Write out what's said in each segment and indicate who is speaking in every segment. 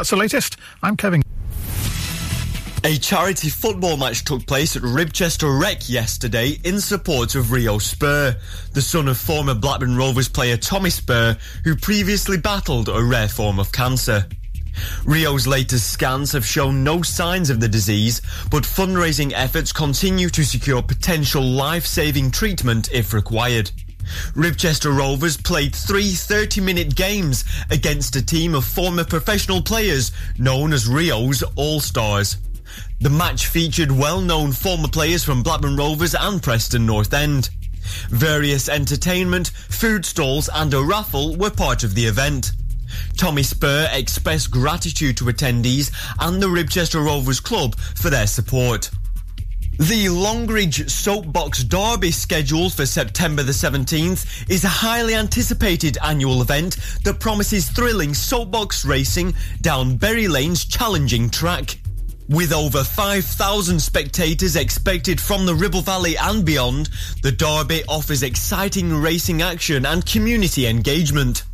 Speaker 1: That's the latest. I'm Kevin.
Speaker 2: A charity football match took place at Ribchester Rec yesterday in support of Rio Spurr, the son of former Blackburn Rovers player Tommy Spurr, who previously battled a rare form of cancer. Rio's latest scans have shown no signs of the disease, but fundraising efforts continue to secure potential life-saving treatment if required. Ribchester Rovers played three 30-minute games against a team of former professional players known as Rio's All-Stars. The match featured well-known former players from Blackburn Rovers and Preston North End. Various entertainment, food stalls and a raffle were part of the event. Tommy Spurr expressed gratitude to attendees and the Ribchester Rovers Club for their support. The Longridge Soapbox Derby scheduled for September the 17th is a highly anticipated annual event that promises thrilling soapbox racing down Berry Lane's challenging track. With over 5,000 spectators expected from the Ribble Valley and beyond, the Derby offers exciting racing action and community engagement.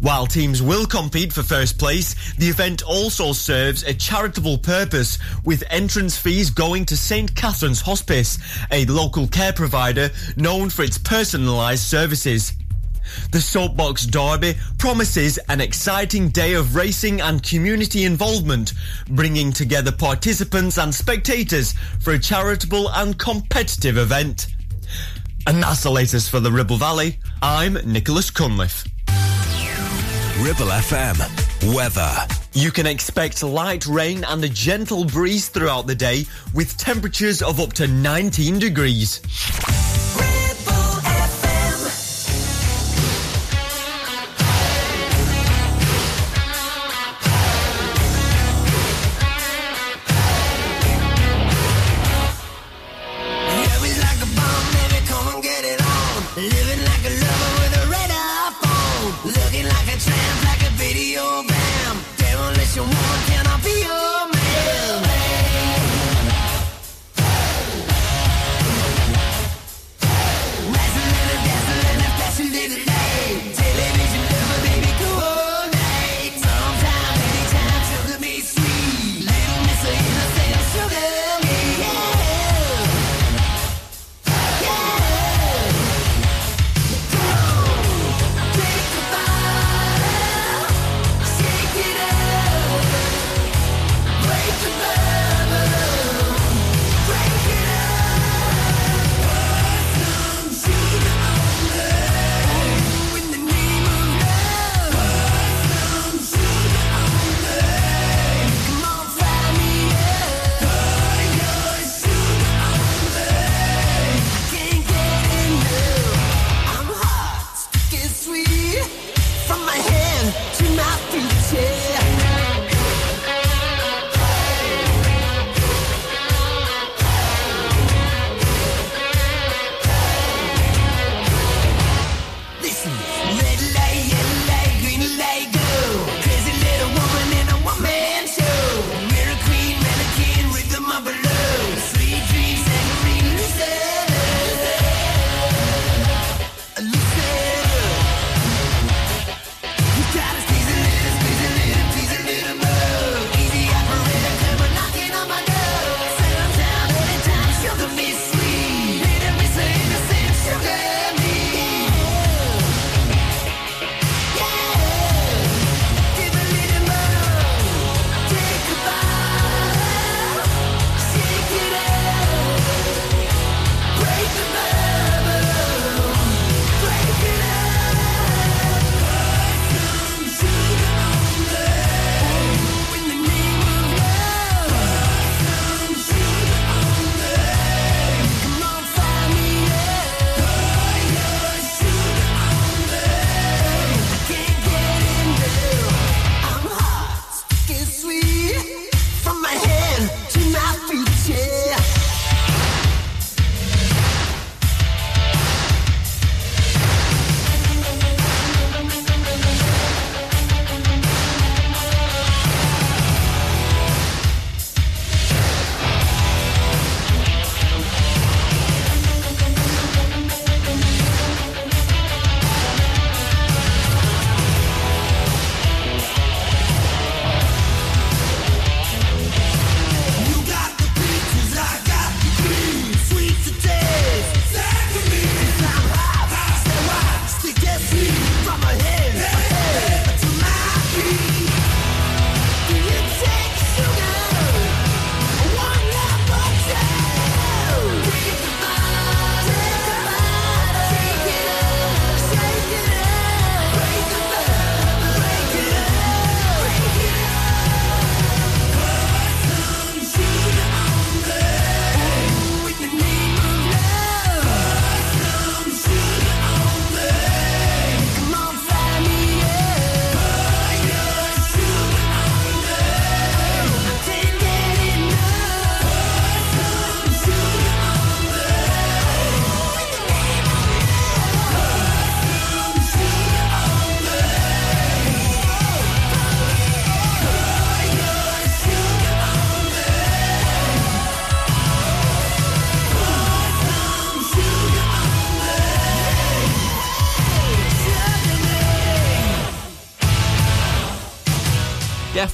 Speaker 2: While teams will compete for first place, the event also serves a charitable purpose with entrance fees going to St. Catherine's Hospice, a local care provider known for its personalised services. The Soapbox Derby promises an exciting day of racing and community involvement, bringing together participants and spectators for a charitable and competitive event. And that's the latest for the Ribble Valley. I'm Nicholas Cunliffe.
Speaker 3: Ribble FM. Weather.
Speaker 2: You can expect light rain and a gentle breeze throughout the day with temperatures of up to 19 degrees.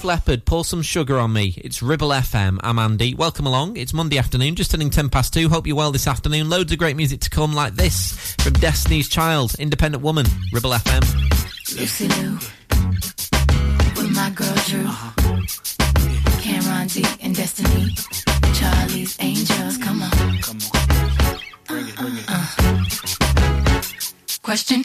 Speaker 1: Def Leppard, pour some sugar on me. It's Ribble FM. I'm Andy. Welcome along. It's Monday afternoon, just turning 10 past 2. Hope you're well this afternoon. Loads of great music to come like this from Destiny's Child, Independent Woman, Ribble FM.
Speaker 4: Lucy Liu, with my girl Drew, Cameron D and Destiny, Charlie's Angels. Come on. Come on. Bring it, bring it. Uh, uh. Question,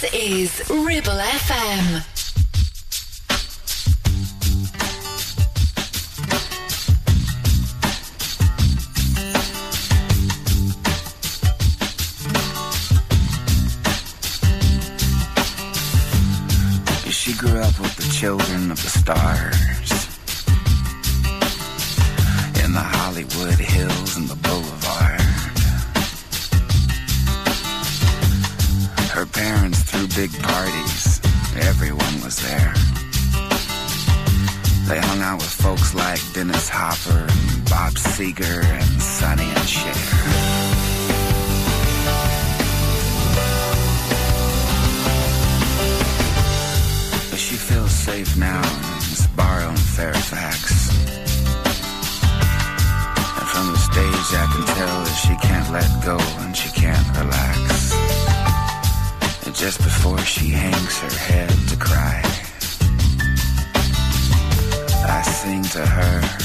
Speaker 5: This is Ribble FM. to her.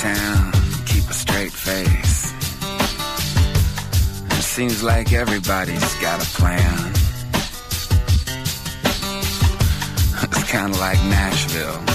Speaker 5: town, keep a straight face. It seems like everybody's got a plan. It's kinda like Nashville.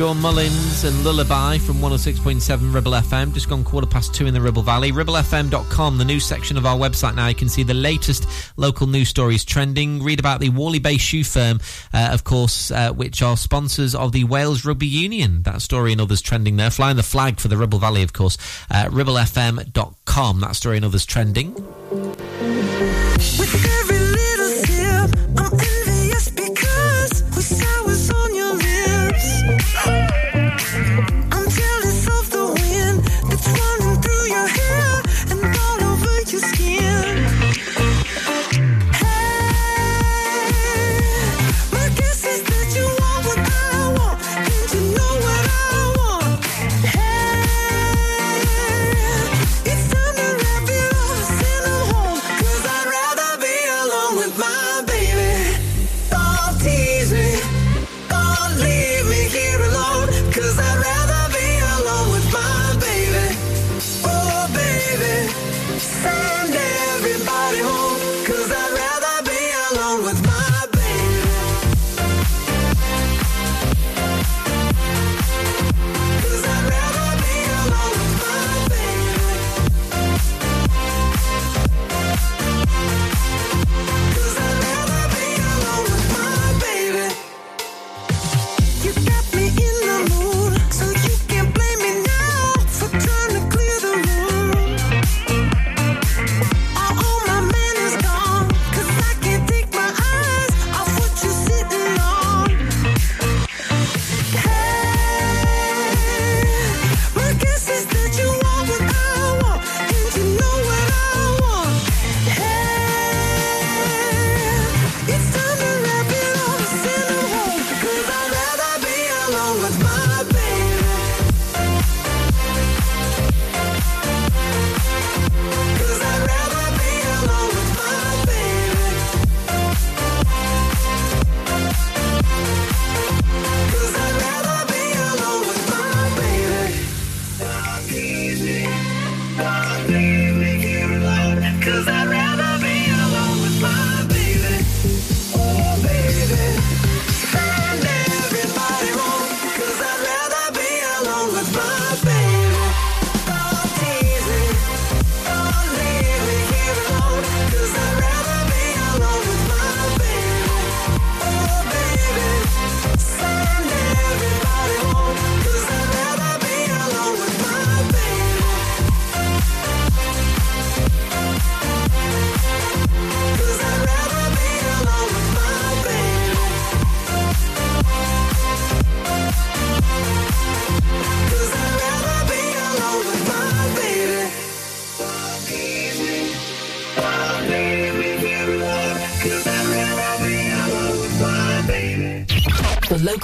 Speaker 6: Shawn Mullins and Lullaby from 106.7 Ribble FM. Just gone quarter past two in the Ribble Valley. RibbleFM.com, the news section of our website now. You can see the latest local news stories trending. Read about the Worley Bay Shoe Firm, uh, of course, uh, which are sponsors of the Wales Rugby Union. That story and others trending there. Flying the flag for the Ribble Valley, of course. Uh, RibbleFM.com, that story and others trending.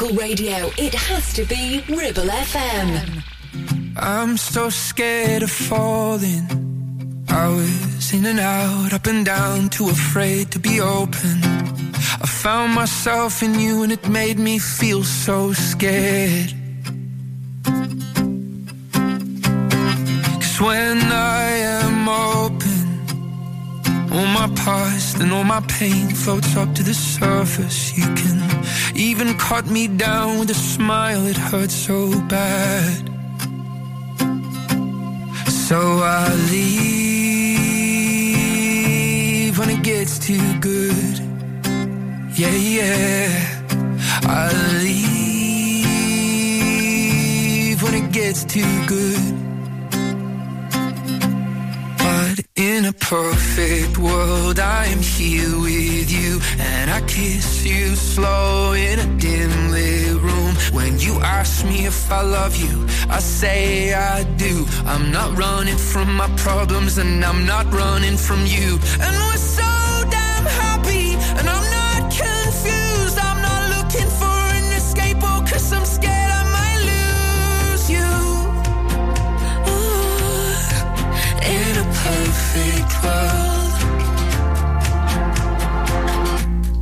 Speaker 7: Local radio, it has to be Ribble FM.
Speaker 8: I'm so scared of falling. I was in and out, up and down, too afraid to be open. I found myself in you and it made me feel so scared. All my past and all my pain floats up to the surface. You can even cut me down with a smile, it hurts so bad. So I leave when it gets too good. Yeah, yeah. I leave when it gets too good. In a perfect world, I am here with you, and I kiss you slow in a dim lit room. When you ask me if I love you, I say I do. I'm not running from my problems, and I'm not running from you. And we're so damn happy, and I'm not confused. I'm not looking for an escape, oh, cause I'm scared I might lose you. Ooh, in a perfect world.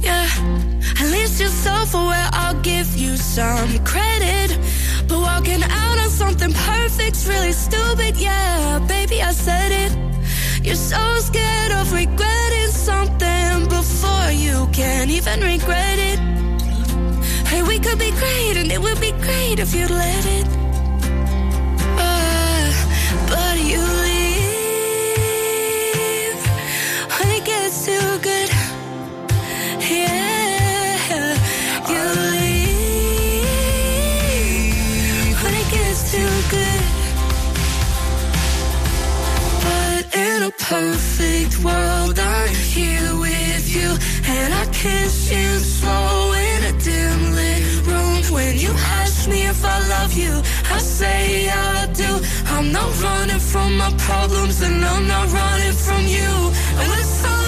Speaker 9: Yeah, at least you're self-aware. I'll give you some credit. But walking out on something perfect's really stupid. Yeah, baby, I said it. You're so scared of regretting something before you can even regret it. Hey, we could be great, and it would be great if you'd let it. World, I'm here with you, and I kiss you slow in a dim lit room. When you ask me if I love you, I say I do. I'm not running from my problems, and I'm not running from you. And we're so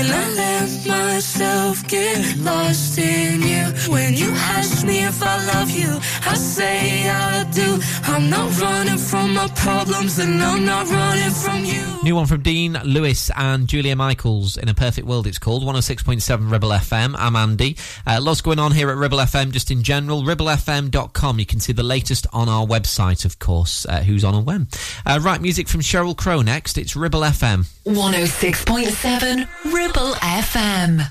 Speaker 9: And I let myself get lost in you. When you ask me if I love you, I say I do. I'm not running from my problems, and I'm not running from you.
Speaker 1: New one from Dean Lewis and Julia Michaels in a Perfect World. It's called 106.7 Ribble FM. I'm Andy. Uh, lots going on here at Ribble FM just in general. RibbleFM.com. You can see the latest on our website, of course. Uh, who's on and when? Uh, right, music from Sheryl Crow next. It's Ribble FM.
Speaker 7: 106.7 Ribble FM.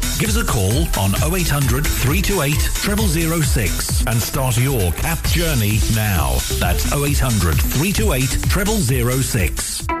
Speaker 3: Give us a call on 0800 328 0006 and start your CAP journey now. That's 0800 328 0006.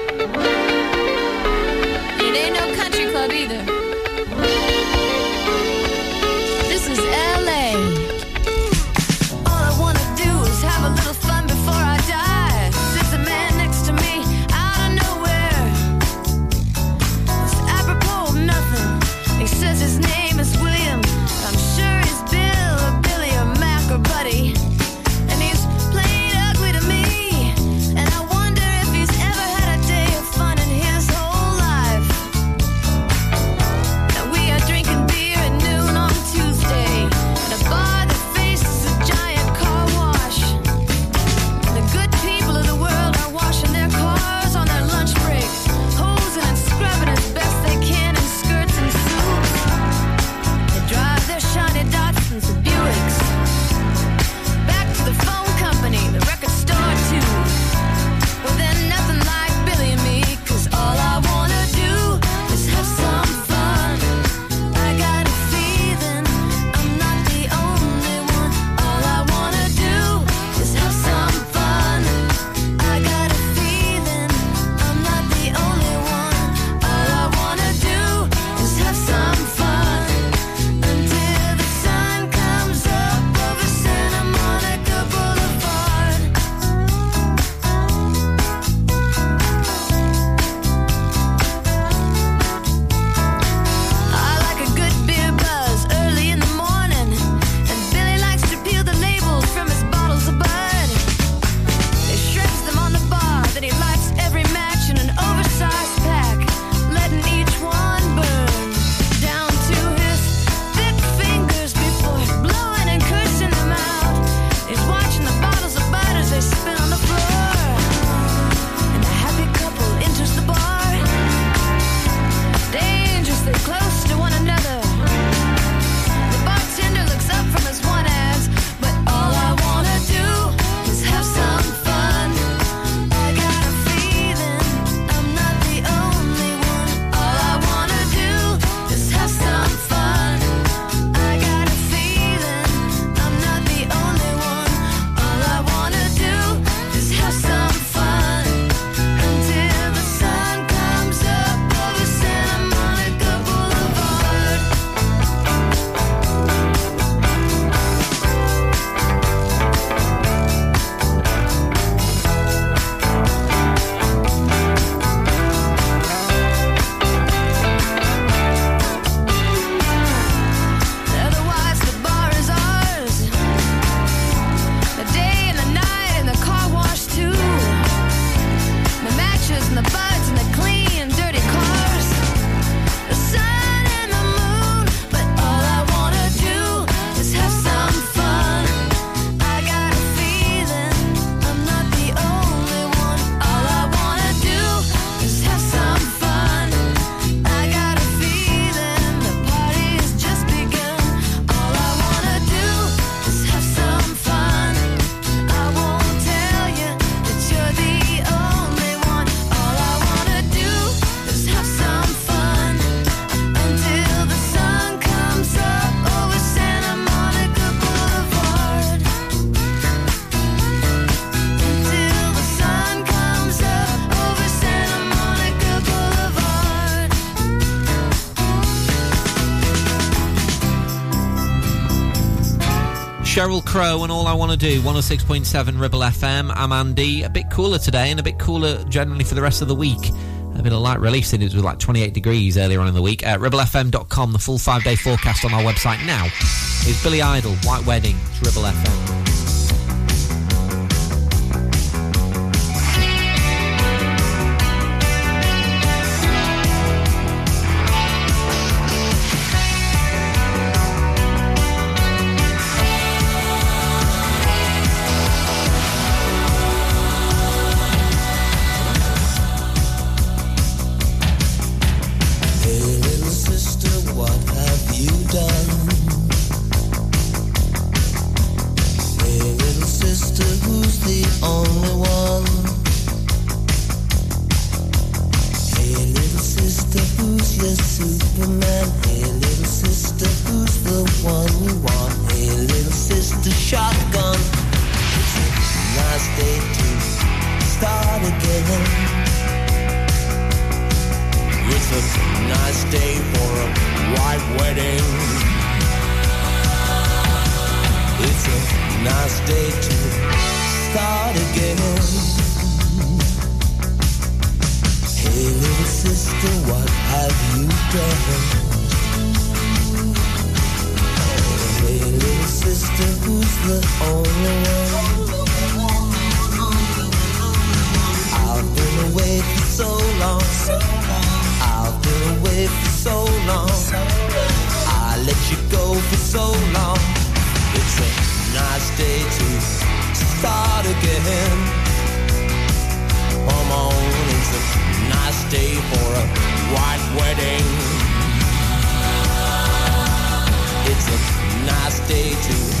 Speaker 1: Crow and All I Want to Do, 106.7 Ribble FM. I'm Andy. A bit cooler today and a bit cooler generally for the rest of the week. A bit of light relief in it was like 28 degrees earlier on in the week. Uh, ribblefm.com, the full five day forecast on our website now is Billy Idol, White Wedding. It's Ribble FM.
Speaker 5: Have you done? Hey, little sister, who's the only one? I've been away for so long. I've been away for so long. I let you go for so long. It's a nice day to start again. Come on, it's a nice day for a white wedding. It's a nice day to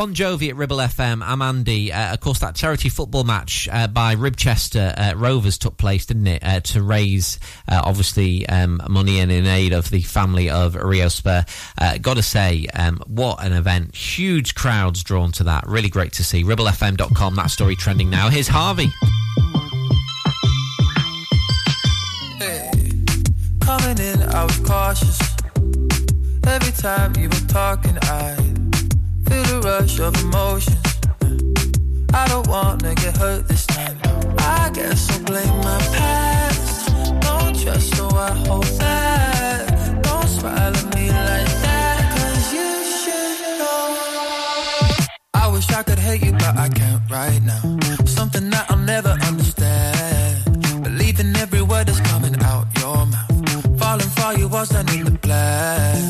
Speaker 1: Bon Jovi at Ribble FM. I'm Andy. Uh, of course, that charity football match uh, by Ribchester uh, Rovers took place, didn't it? Uh, to raise, uh, obviously, um, money and in aid of the family of Rio Spurr. Uh, gotta say, um, what an event. Huge crowds drawn to that. Really great to see. RibbleFM.com, that story trending now. Here's Harvey.
Speaker 8: Hey, coming in, I was cautious. Every time you were talking, I feel the rush of emotions. I don't wanna get hurt this time. I guess I'll blame my past. Don't trust, so I hold back. Don't smile at me like that, cause you should know. I wish I could hate you, but I can't right now. Something that I'll never understand. Believing every word that's coming out your mouth. Falling for you, wasn't in the plan.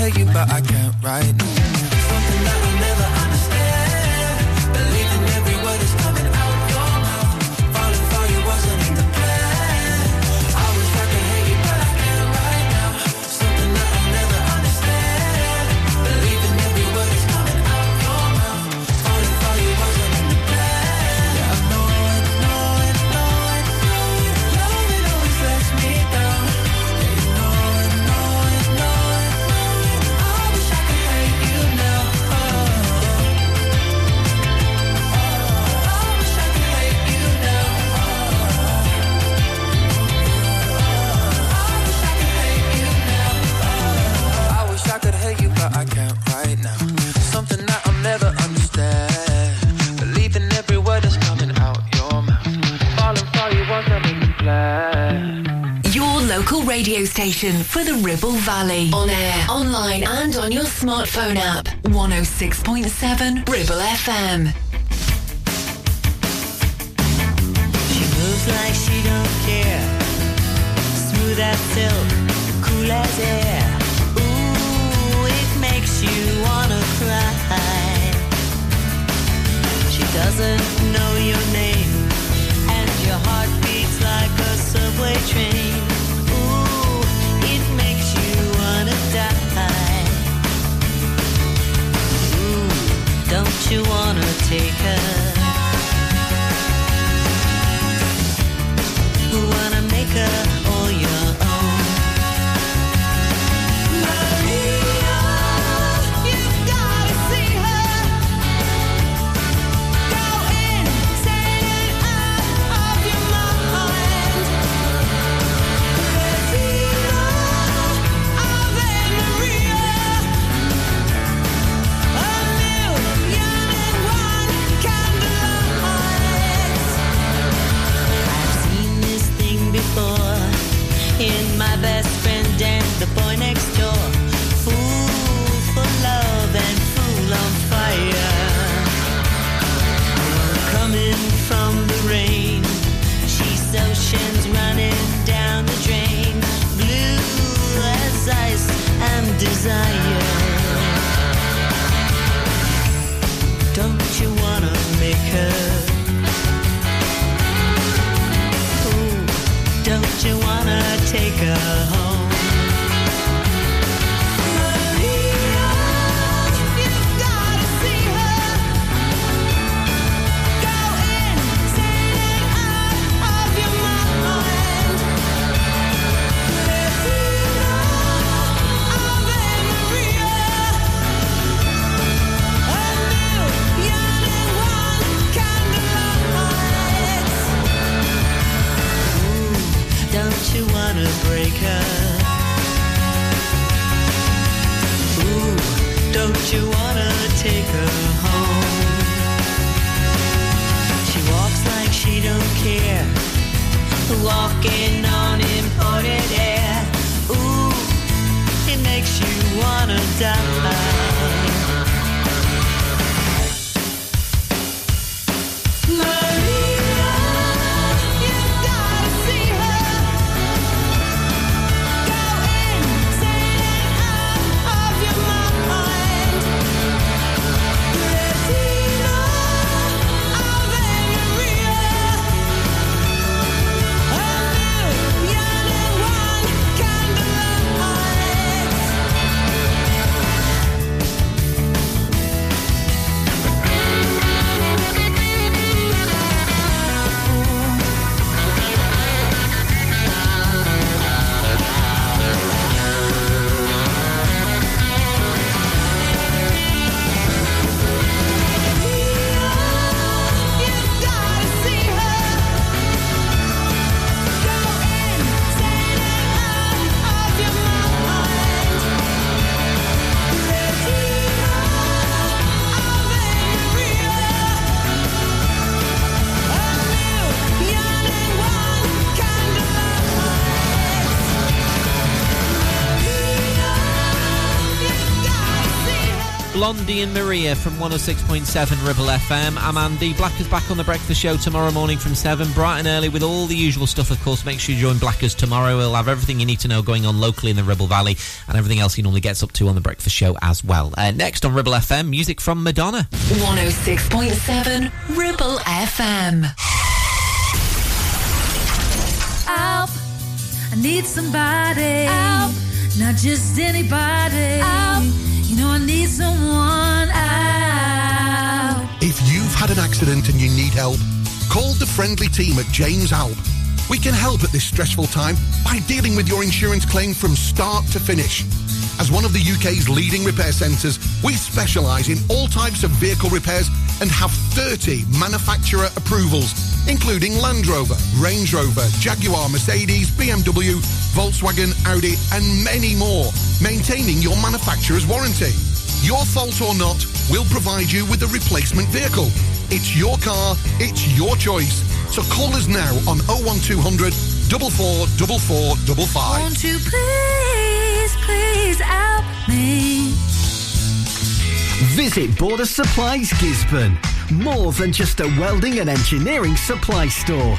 Speaker 8: hear you, but I can't right
Speaker 7: station for the Ribble Valley. On air, online, and on your smartphone app. 106.7 Ribble FM.
Speaker 10: She moves like she don't care. Smooth as silk, cool as air. Ooh, it makes you wanna cry. She doesn't know your name taken
Speaker 1: Blondie Maria from 106.7 Ribble FM. I'm Andy. Blackers back on the breakfast show tomorrow morning from 7, bright and early with all the usual stuff, of course. Make sure you join Blackers tomorrow. We'll have everything you need to know going on locally in the Ribble Valley and everything else he normally gets up to on the breakfast show as well. Uh, next on Ribble FM, music from Madonna.
Speaker 7: 106.7 Ribble FM.
Speaker 11: Help! I need somebody. Help! Not just anybody. Help! You know I need someone.
Speaker 12: If you've had an accident and you need help, call the friendly team at James Alp. We can help at this stressful time by dealing with your insurance claim from start to finish. As one of the UK's leading repair centres, we specialise in all types of vehicle repairs and have 30 manufacturer approvals, including Land Rover, Range Rover, Jaguar, Mercedes, BMW, Volkswagen, Audi, and many more, maintaining your manufacturer's warranty. Your fault or not, we'll provide you with a replacement vehicle. It's your car, it's your choice. So call us now on 01200 444455.
Speaker 11: Won't you please, please help me?
Speaker 13: Visit Border Supplies Gisburn. More than just a welding and engineering supply store.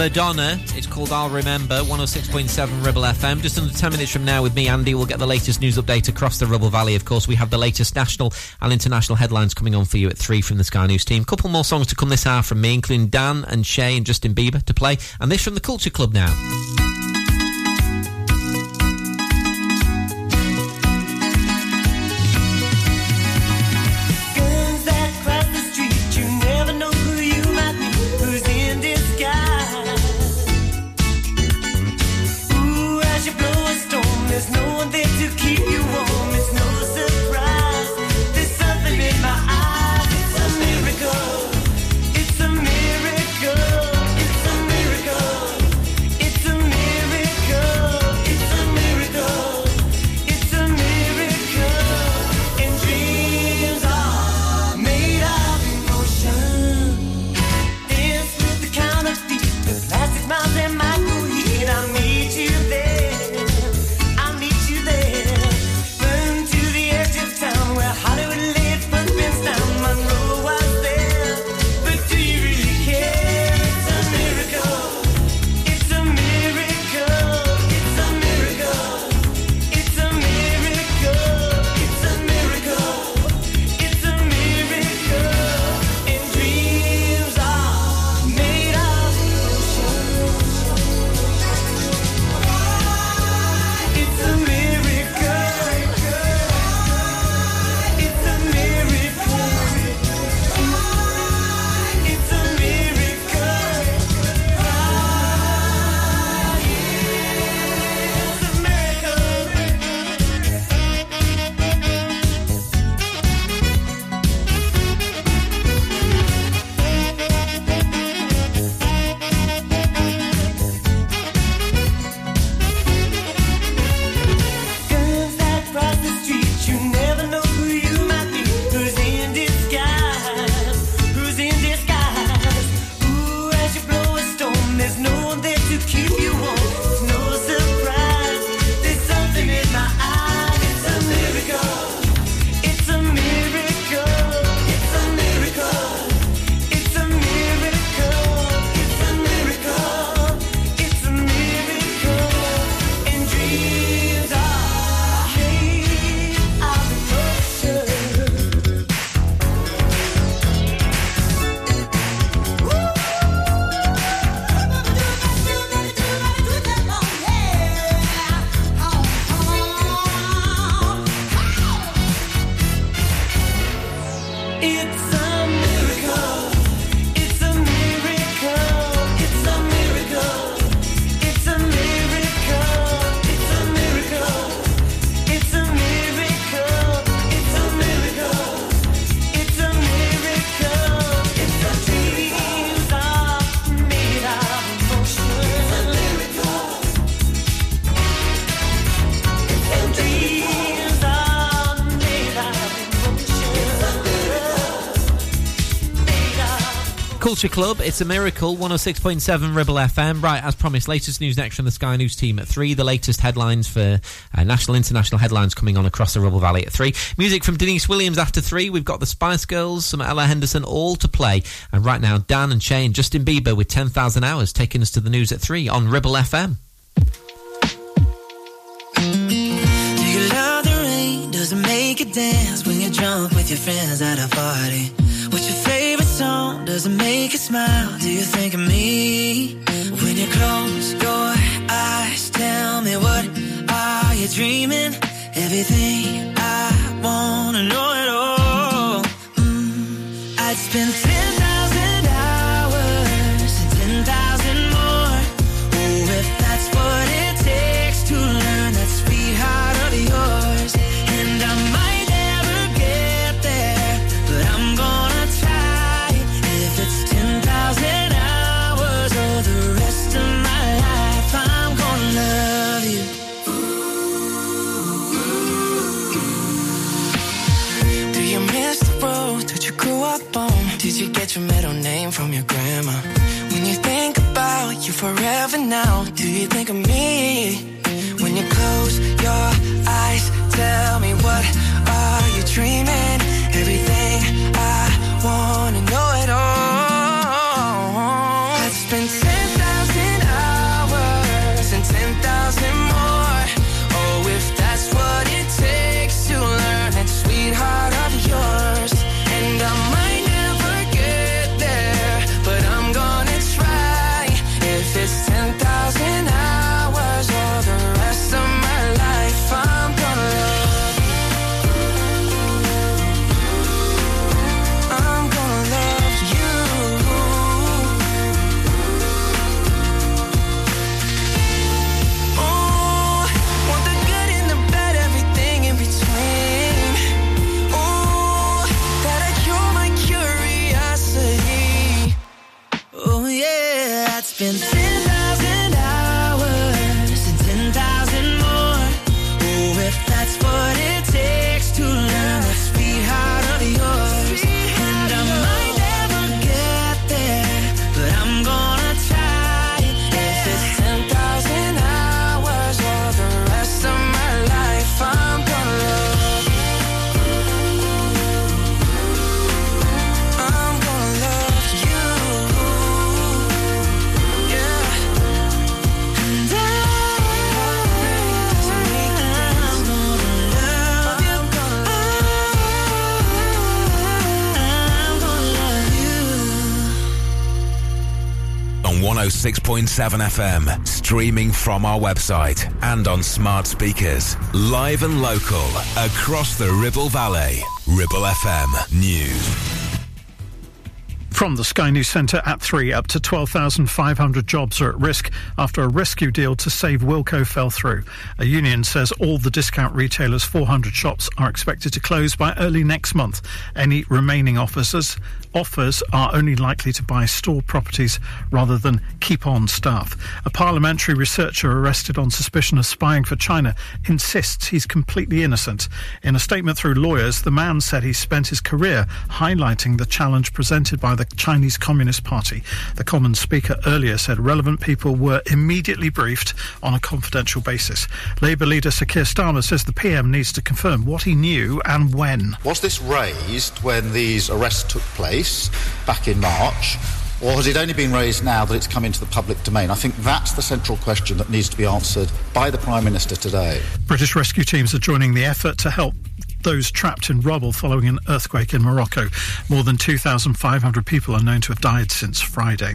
Speaker 1: Madonna. It's called I'll Remember, 106.7 Ribble FM. Just under 10 minutes from now with me, Andy, we'll get the latest news update across the Ribble Valley. Of course, we have the latest national and international headlines coming on for you at 3 from the Sky News team. Couple more songs to come this hour from me, including Dan and Shay and Justin Bieber to play. And this from the Culture Club now. Culture Club, it's a miracle. 106.7 Ribble FM. Right, as promised, latest news next from the Sky News team at 3. The latest headlines for uh, national, international headlines coming on across the Ribble Valley at 3. Music from Deniece Williams after 3. We've got the Spice Girls, some Ella Henderson, all to play. And right now, Dan and Shay and Justin Bieber with 10,000 Hours taking us to the news at 3 on Ribble FM.
Speaker 8: Does it make you dance when you're drunk with your friends at a party? Dreaming? Everything now, do you think of
Speaker 14: 106.7 FM, streaming from our website and on smart speakers. Live and local across the Ribble Valley. Ribble FM News.
Speaker 15: From the Sky News Centre at 3, up to 12,500 jobs are at risk after a rescue deal to save Wilko fell through. A union says all the discount retailers' 400 shops are expected to close by early next month. Any remaining officers offers are only likely to buy store properties rather than keep on staff. A parliamentary researcher arrested on suspicion of spying for China insists he's completely innocent. In a statement through lawyers, the man said he spent his career highlighting the challenge presented by the Chinese Communist Party. The Commons Speaker earlier said relevant people were immediately briefed on a confidential basis. Labour leader Sir Keir Starmer says the PM needs to confirm what he knew and when.
Speaker 16: Was this raised when these arrests took place back in March? Or has it only been raised now that it's come into the public domain? I think that's the central question that needs to be answered by the Prime Minister today.
Speaker 15: British rescue teams are joining the effort to help those trapped in rubble following an earthquake in Morocco. More than 2,500 people are known to have died since Friday.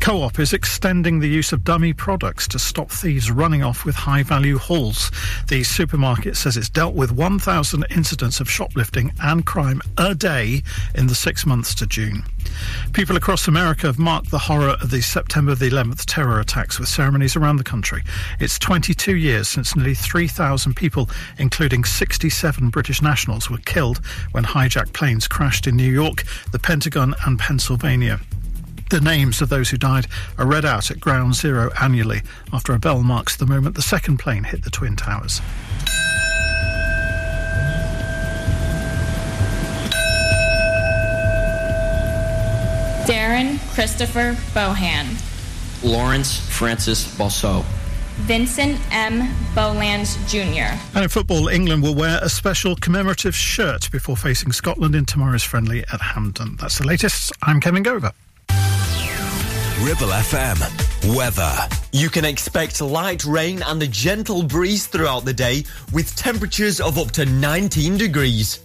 Speaker 15: Co op is extending the use of dummy products to stop thieves running off with high value hauls. The supermarket says it's dealt with 1,000 incidents of shoplifting and crime a day in the six months to June. People across America have marked the horror of the September the 11th terror attacks with ceremonies around the country. It's 22 years since nearly 3,000 people, including 67 British nationals, were killed when hijacked planes crashed in New York, the Pentagon, and Pennsylvania. The names of those who died are read out at Ground Zero annually after a bell marks the moment the second plane hit the Twin Towers.
Speaker 17: Darren Christopher Bohan.
Speaker 18: Lawrence Francis Boisseau.
Speaker 17: Vincent M. Boland Jr.
Speaker 15: And in football, England will wear a special commemorative shirt before facing Scotland in tomorrow's friendly at Hampden. That's the latest. I'm Kevin Gover.
Speaker 14: Ribble FM. Weather.
Speaker 19: You can expect light rain and a gentle breeze throughout the day with temperatures of up to 19 degrees.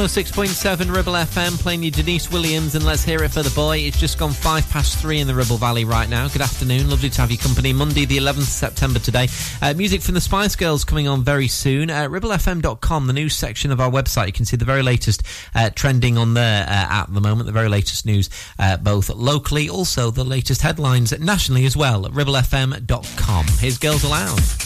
Speaker 19: 106.7 Ribble FM playing you Deniece Williams and let's hear it for the boy. It's just gone five past three in the Ribble Valley right now. Good afternoon. Lovely to have your company. Monday, the 11th September today. Uh, music from the Spice Girls coming on very soon. Uh, ribblefm.com, the news section of our website. You can see the very latest uh, trending on there uh, at the moment, the very latest news, uh, both locally, also the latest headlines nationally as well at ribblefm.com. Here's Girls Aloud.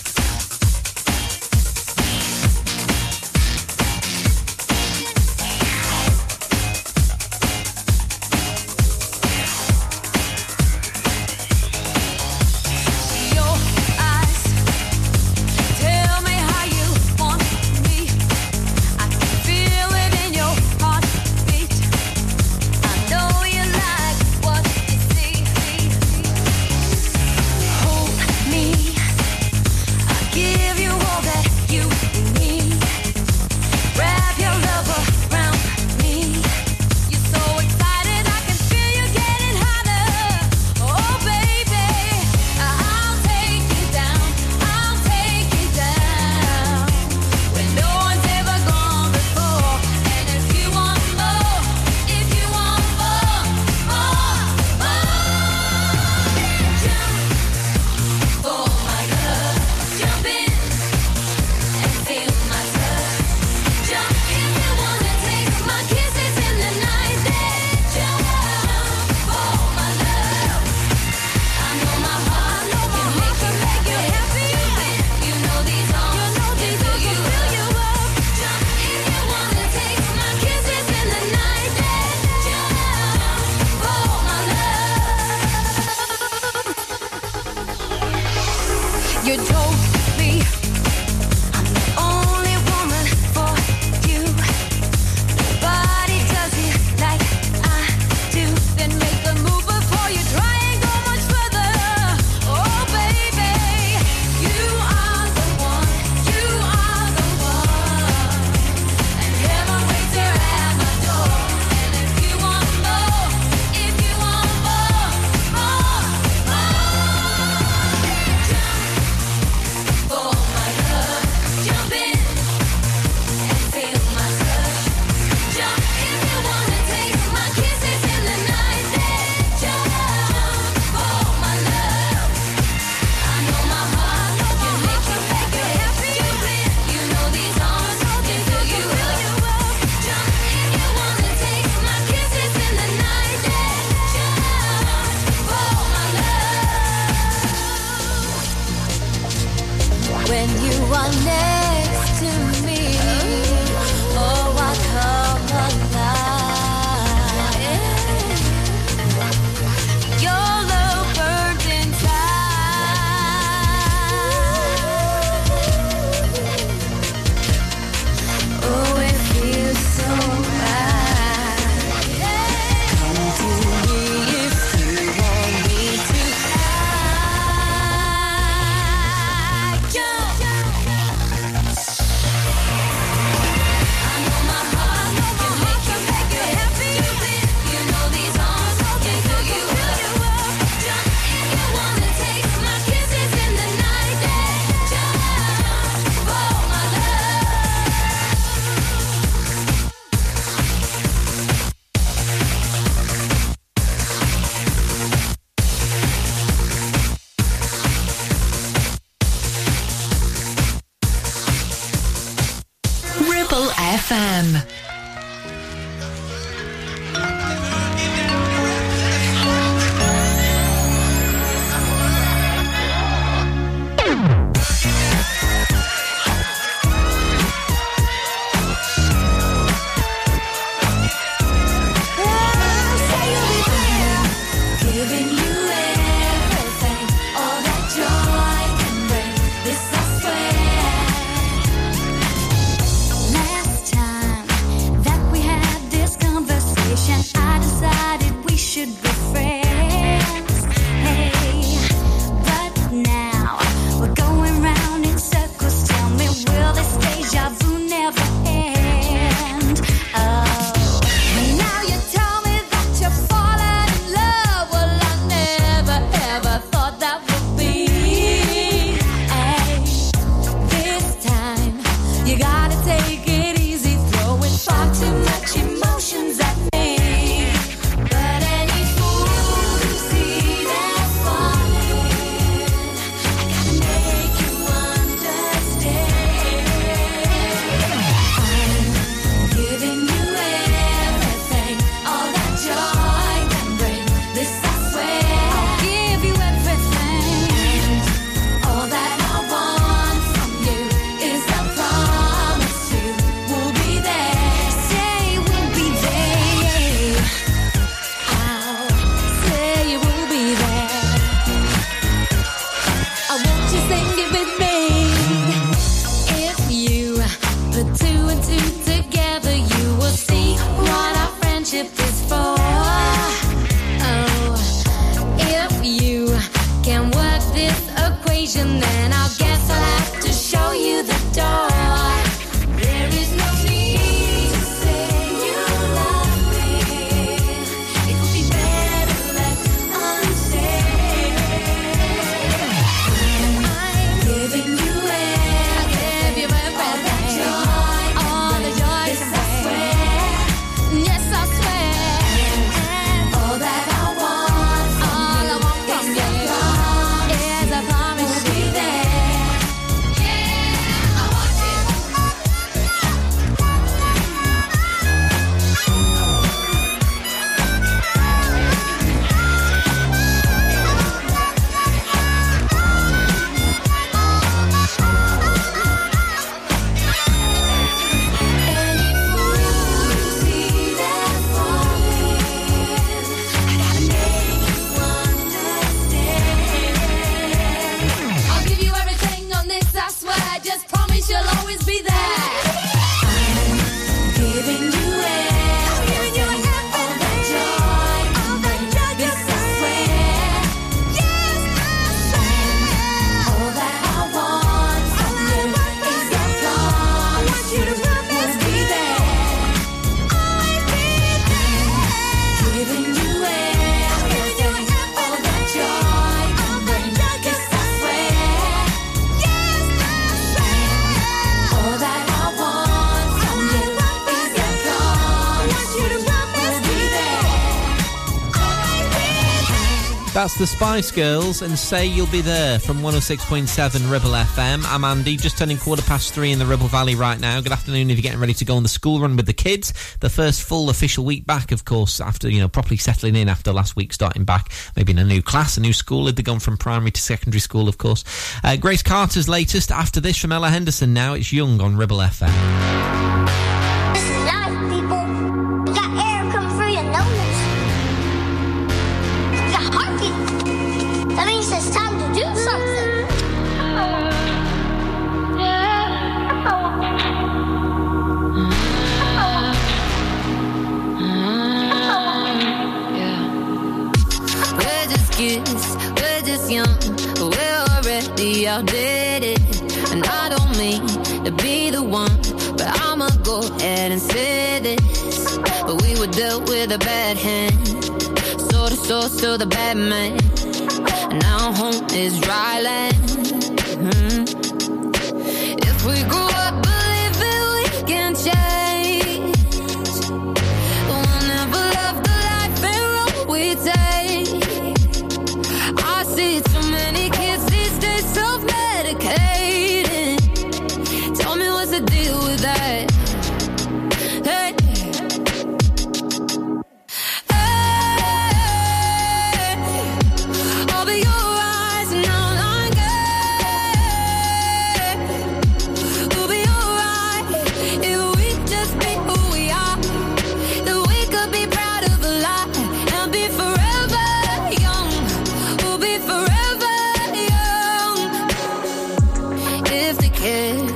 Speaker 20: The
Speaker 1: Spice Girls and Say You'll Be There from 106.7 Ribble FM. I'm Andy, just turning quarter past three in the Ribble Valley right now. Good afternoon if you're getting ready to go on the school run with the kids. The first full official week back, of course, after, you know, properly settling in after last week starting back, maybe in a new class, a new school, if they've gone from primary to secondary school, of course. Uh, Grace Carter's latest after this from Ella Henderson now. It's Young on Ribble FM.
Speaker 9: Dealt with a bad hand, so the source to the bad man. Now home is dry land. Mhm. If we grew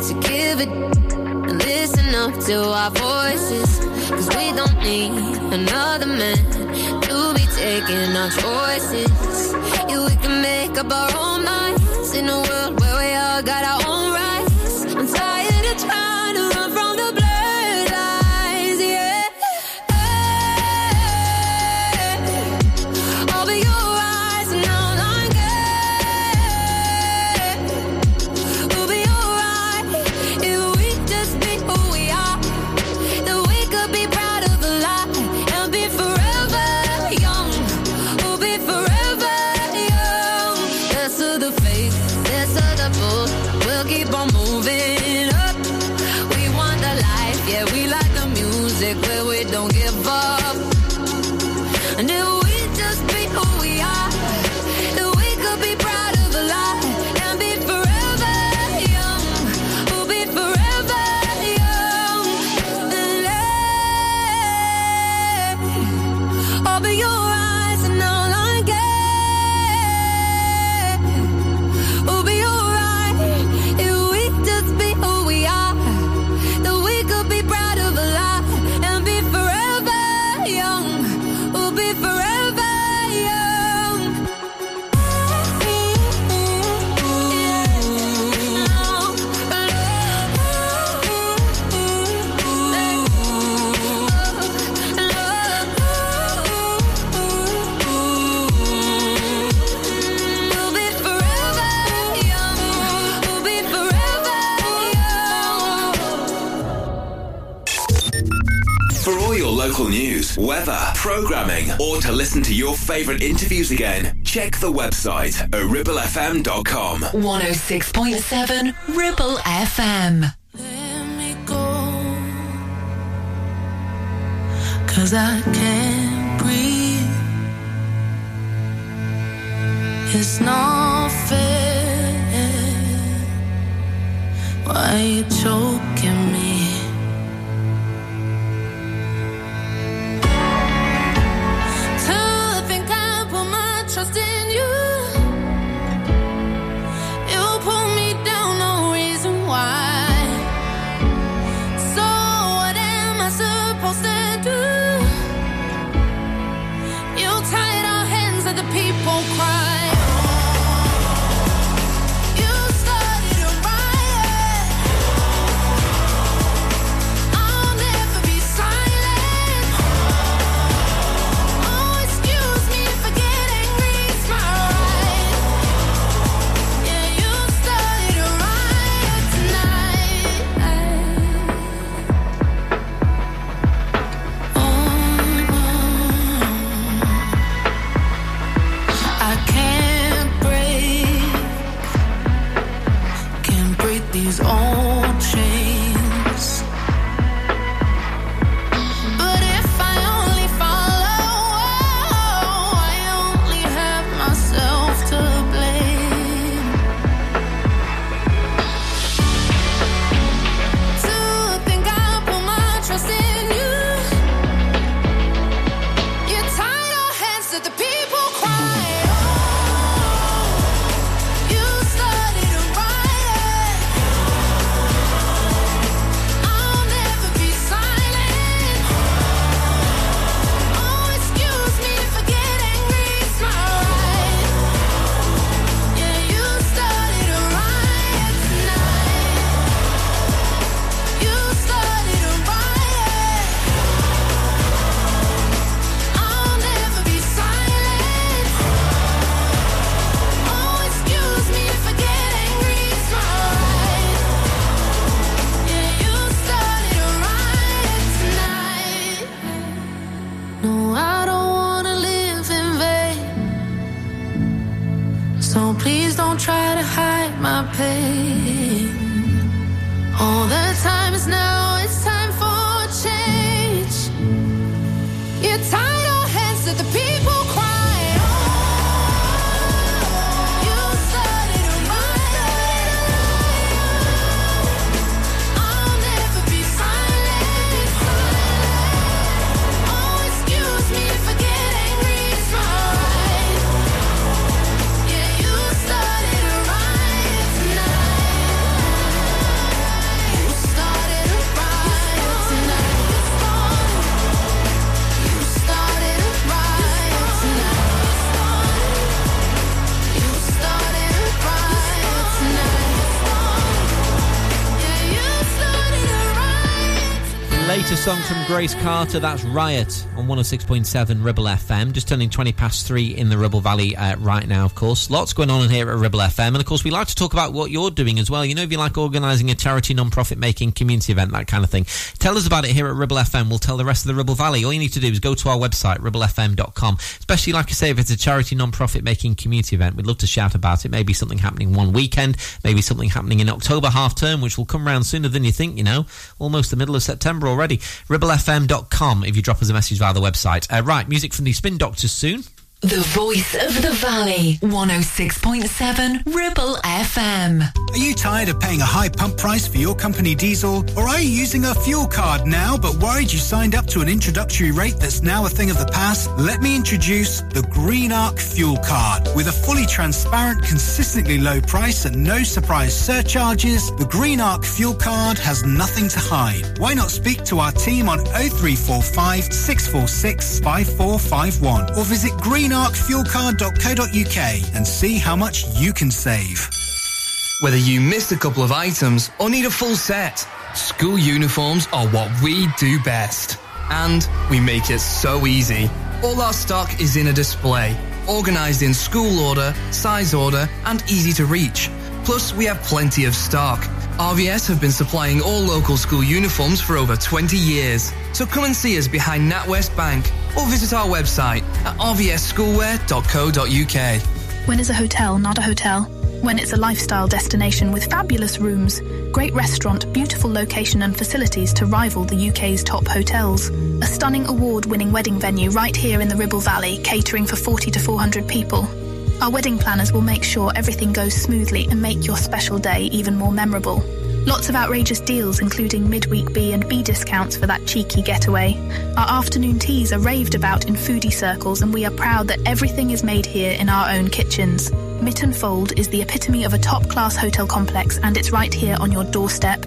Speaker 9: kids give it and listen up to our voices, cause we don't need another man to be taking our choices. Yeah, we can make up our own minds in a world where we all got our own rights. I'm tired of trying to
Speaker 14: or to listen to your favourite interviews again, check the website at ribblefm.com.
Speaker 7: 106.7 Ribble FM.
Speaker 9: Cause I can't breathe. It's not fair. Why you choking
Speaker 1: Song from Grace Carter, that's Riot on 106.7 Ribble FM. Just turning 20 past three in the Ribble Valley uh, right now, of course. Lots going on here at Ribble FM. And of course, we like to talk about what you're doing as well. You know, if you like organising a charity, non profit making community event, that kind of thing, tell us about it here at Ribble FM. We'll tell the rest of the Ribble Valley. All you need to do is go to our website, ribblefm.com. Especially, like I say, if it's a charity, non profit making community event, we'd love to shout about it. Maybe something happening one weekend, maybe something happening in October half term, which will come round sooner than you think, you know, almost the middle of September already. ribblefm.com if you drop us a message via the website. Uh, right, music from the Spin Doctors soon.
Speaker 7: The voice of the valley. 106.7 Ribble FM.
Speaker 21: Are you tired of paying a high pump price for your company diesel? Or are you using a fuel card now but worried you signed up to an introductory rate that's now a thing of the past? Let me introduce the Green Arc Fuel Card. With a fully transparent, consistently low price and no surprise surcharges, the Green Arc Fuel Card has nothing to hide. Why not speak to our team on 0345 646 5451 or visit greenarcfuelcard.co.uk and see how much you can save.
Speaker 22: Whether you missed a couple of items or need a full set, school uniforms are what we do best. And we make it so easy. All our stock is in a display, organised in school order, size order, and easy to reach. Plus, we have plenty of stock. RVS have been supplying all local school uniforms for over 20 years. So come and see us behind NatWest Bank or visit our website at rvsschoolwear.co.uk.
Speaker 23: When is a hotel not a hotel? When it's a lifestyle destination with fabulous rooms, great restaurant, beautiful location and facilities to rival the UK's top hotels. A stunning award-winning wedding venue right here in the Ribble Valley, catering for 40 to 400 people. Our wedding planners will make sure everything goes smoothly and make your special day even more memorable. Lots of outrageous deals, including midweek B and B discounts for that cheeky getaway. Our afternoon teas are raved about in foodie circles, and we are proud that everything is made here in our own kitchens. Mytton Fold is the epitome of a top-class hotel complex, and it's right here on your doorstep.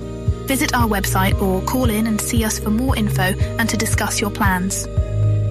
Speaker 23: Visit our website or call in and see us for more info and to discuss your plans.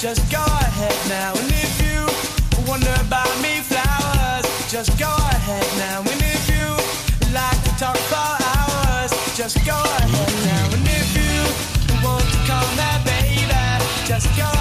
Speaker 24: just go ahead now. And if you wonder about me, flowers, just go ahead now. And if you like to talk for hours, just go ahead now. And if you want to come me baby, just go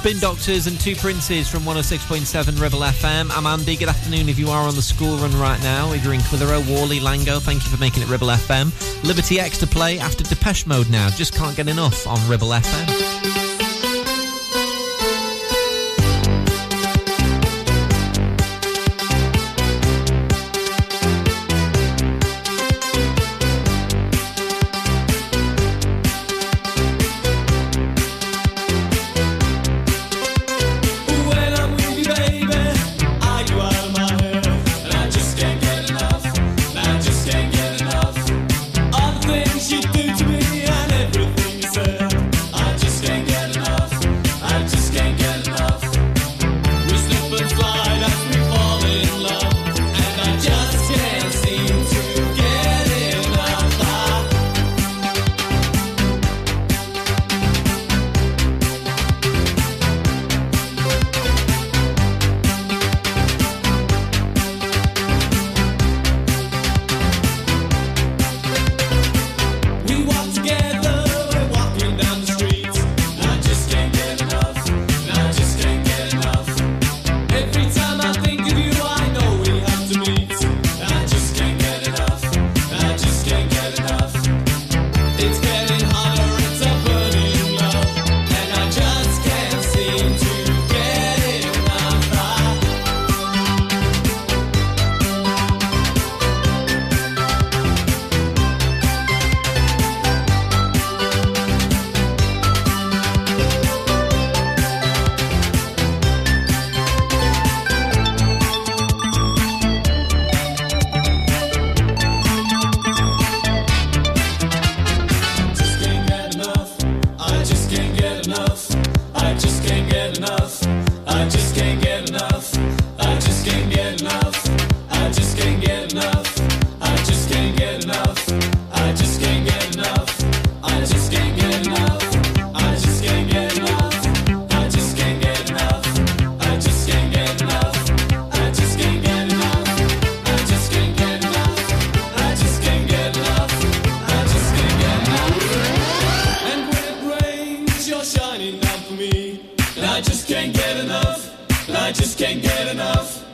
Speaker 1: Spin Doctors and Two Princes from 106.7 Ribble FM. I'm Andy. Good afternoon if you are on the school run right now. If you're in Clitheroe, Whalley, Langho, thank you for making it Ribble FM. Liberty X to play after Depeche Mode now. Just can't get enough on Ribble FM.
Speaker 24: can't get enough. I just can't get enough.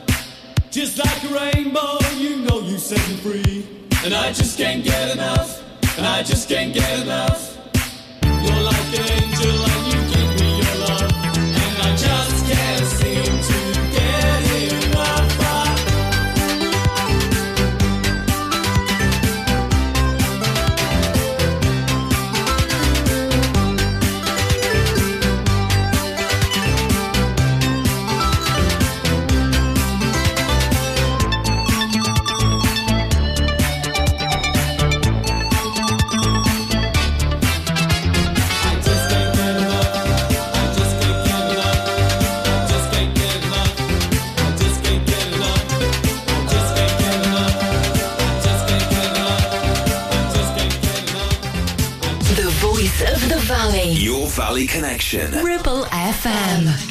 Speaker 24: Just like a rainbow, you know you set me free. And I just can't get enough. And I just can't get enough. You're like an angel.
Speaker 14: Connection.
Speaker 7: Ribble FM.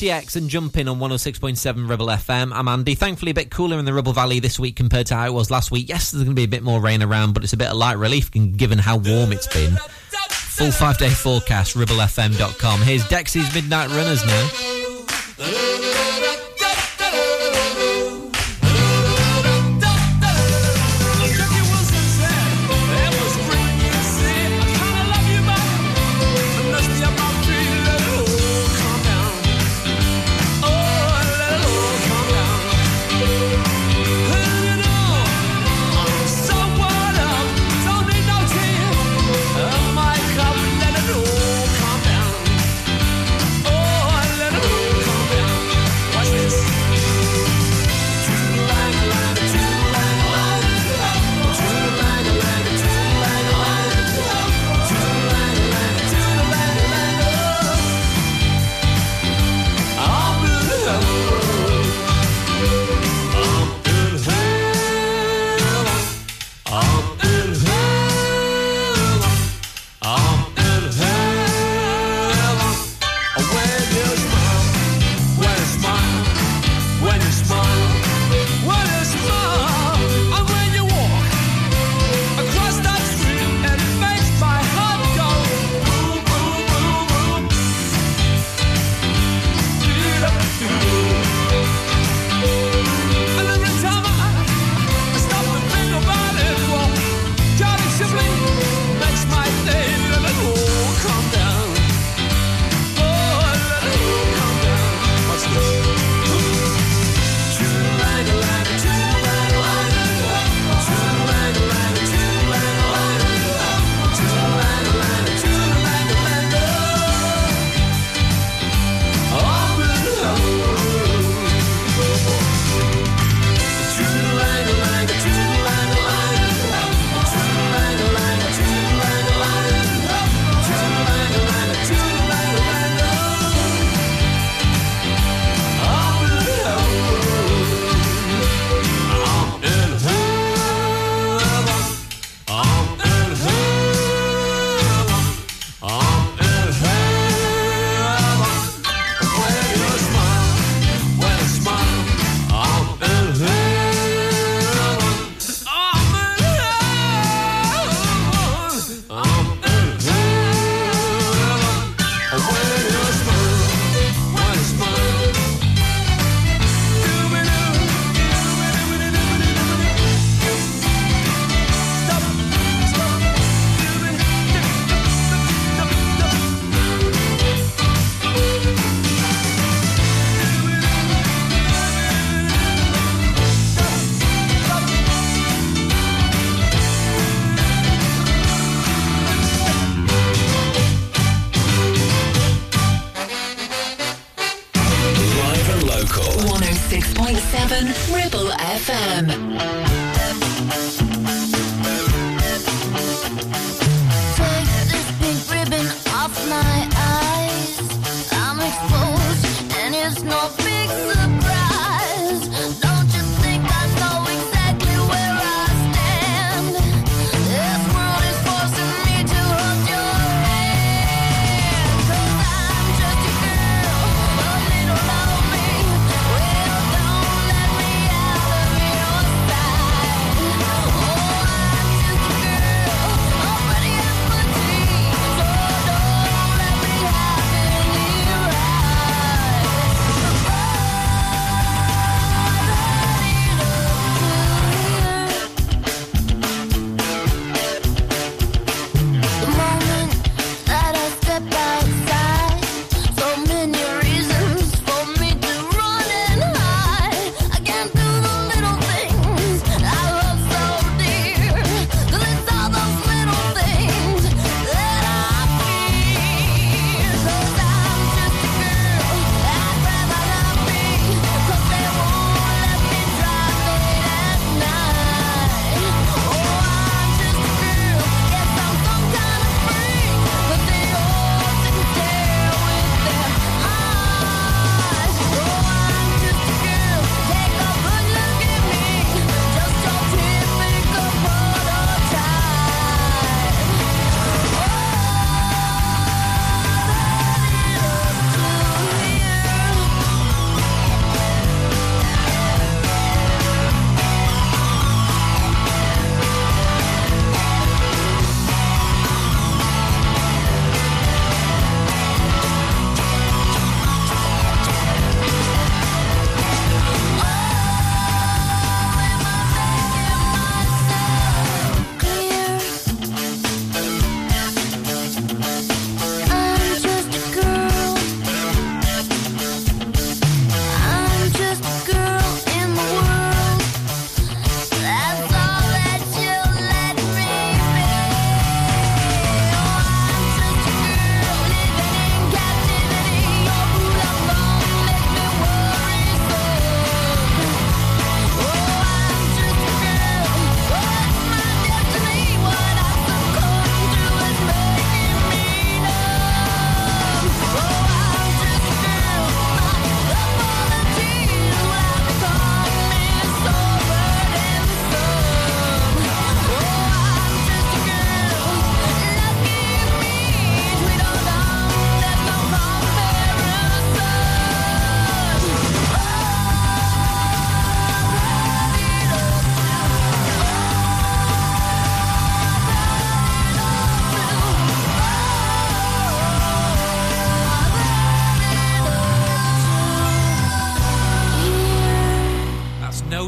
Speaker 1: RTX and
Speaker 5: jump in on 106.7 Ribble FM. I'm Andy. Thankfully, a bit cooler in the Ribble Valley this week compared to how it was last week. Yes, there's going to be a bit more rain around, but it's a bit of light relief given how warm it's been. Full five day forecast, ribblefm.com. Here's Dexy's Midnight Runners now.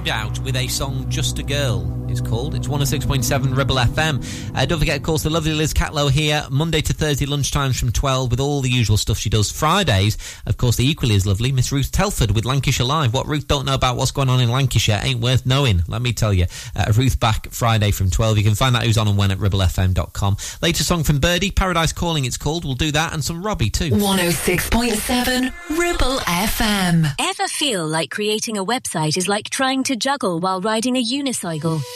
Speaker 1: Doubt with a song Just a Girl. It's called. It's 106.7 Ribble FM. Uh, don't forget, of course, the lovely Liz Catlow here, Monday to Thursday lunchtimes from 12 with all the usual stuff she does. Fridays, of course, the equally as lovely Miss Ruth Telford with Lancashire Live. What Ruth don't know about what's going on in Lancashire ain't worth knowing, let me tell you. Uh, Ruth back Friday from 12. You can find out who's on and when at ribblefm.com. Later song from Birdy, Paradise Calling it's called. We'll do that and some Robbie too.
Speaker 7: 106.7 Ribble FM.
Speaker 25: Ever feel like creating a website is like trying to juggle while riding a unicycle?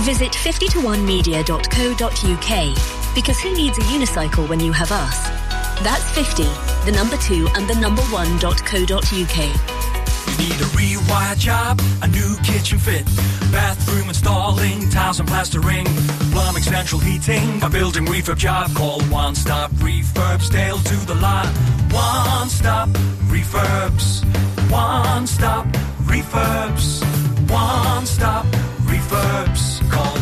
Speaker 25: Visit 50to1media.co.uk because who needs a unicycle when you have us? That's 50, the number 2 and the number 1.co.uk.
Speaker 26: You need a rewire job, a new kitchen fit, bathroom installing, tiles and plastering, plumbing, central heating, a building refurb job. Call One Stop Refurbs, Dale to the lot. One Stop Refurbs, One Stop Refurbs, One Stop Refurbs. Call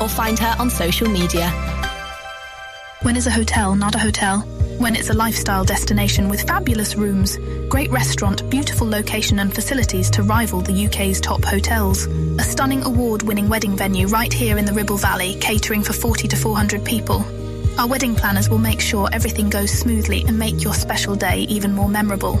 Speaker 9: or find her on social media. When is a hotel not a hotel? When it's a lifestyle destination with fabulous rooms, great restaurant, beautiful location and facilities to rival the UK's top hotels. A stunning award-winning wedding venue right here in the Ribble Valley, catering for 40 to 400 people. Our wedding planners will make sure everything goes smoothly and make your special day even more memorable.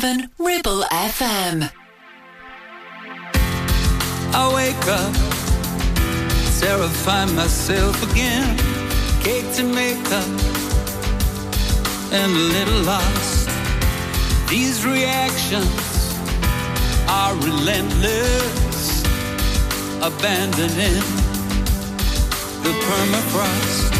Speaker 7: 7 Ribble FM.
Speaker 8: I wake up, terrify myself again. Cake to makeup, and a little lost. These reactions are relentless, abandoning the permafrost.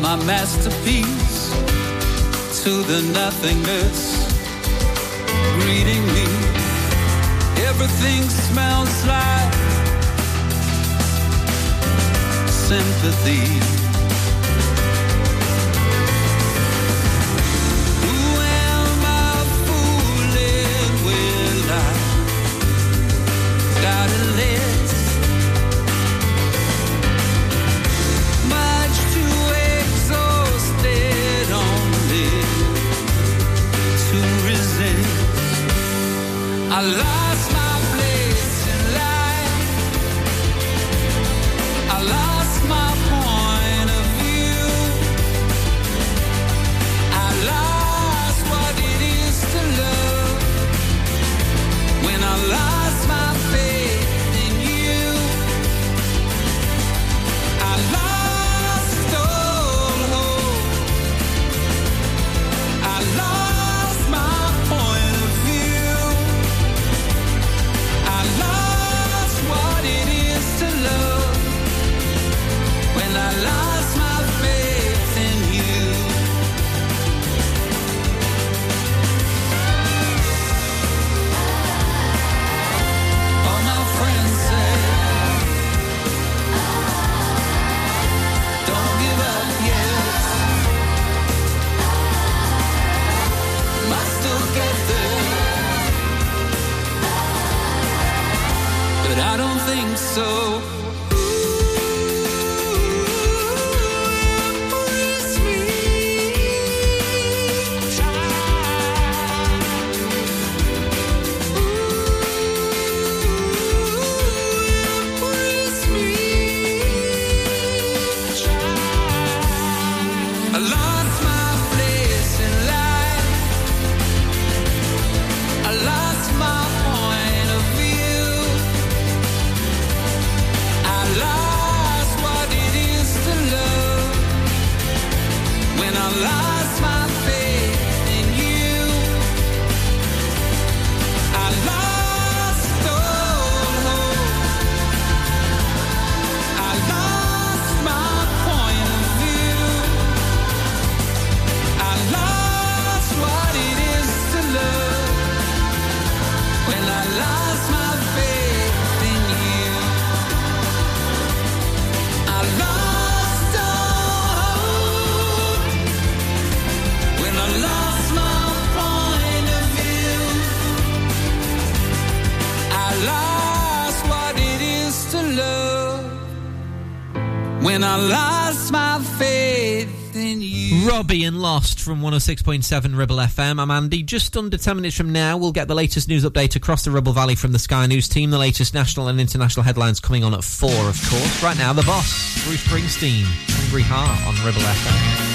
Speaker 8: my masterpiece to the nothingness greeting me. Everything smells like sympathy.
Speaker 1: from 106.7 Ribble FM. I'm Andy. Just under 10 minutes from now, we'll get the latest news update across the Ribble Valley from the Sky News team. The latest national and international headlines coming on at 4, of course. Right now, the boss, Bruce Springsteen, Hungry Heart on Ribble FM.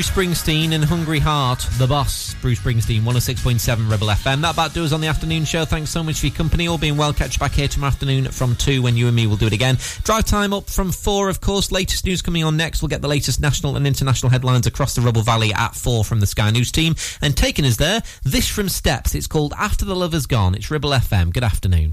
Speaker 1: Bruce Springsteen and Hungry Heart, the boss. Bruce Springsteen, 106.7 Ribble FM. That about does on the afternoon show. Thanks so much for your company. All being well, catch back here tomorrow afternoon from 2 when you and me will do it again. Drive time up from 4, of course. Latest news coming on next. We'll get the latest national and international headlines across the Ribble Valley at 4 from the Sky News team. And taking us there, this from Steps. It's called After the Lover's Gone. It's Ribble FM. Good afternoon.